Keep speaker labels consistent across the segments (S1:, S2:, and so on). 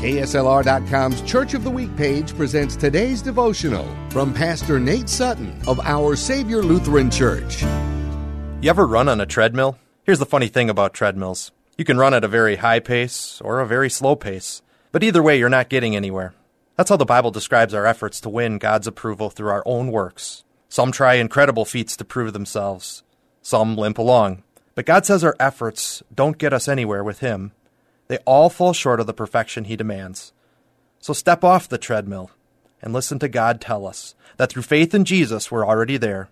S1: KSLR.com's Church of the Week page presents today's devotional from Pastor Nate Sutton of Our Savior Lutheran Church.
S2: You ever run on a treadmill? Here's the funny thing about treadmills you can run at a very high pace or a very slow pace, but either way, you're not getting anywhere. That's how the Bible describes our efforts to win God's approval through our own works. Some try incredible feats to prove themselves, some limp along. But God says our efforts don't get us anywhere with Him. They all fall short of the perfection He demands. So step off the treadmill and listen to God tell us that through faith in Jesus we're already there.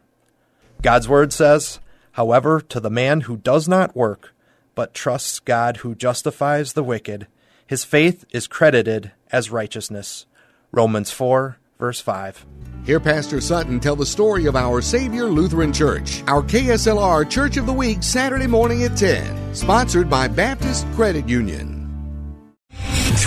S2: God's Word says, However, to the man who does not work, but trusts God who justifies the wicked, his faith is credited as righteousness. Romans 4, verse 5.
S1: Hear Pastor Sutton tell the story of our Savior Lutheran Church, our KSLR Church of the Week, Saturday morning at 10. Sponsored by Baptist Credit Union.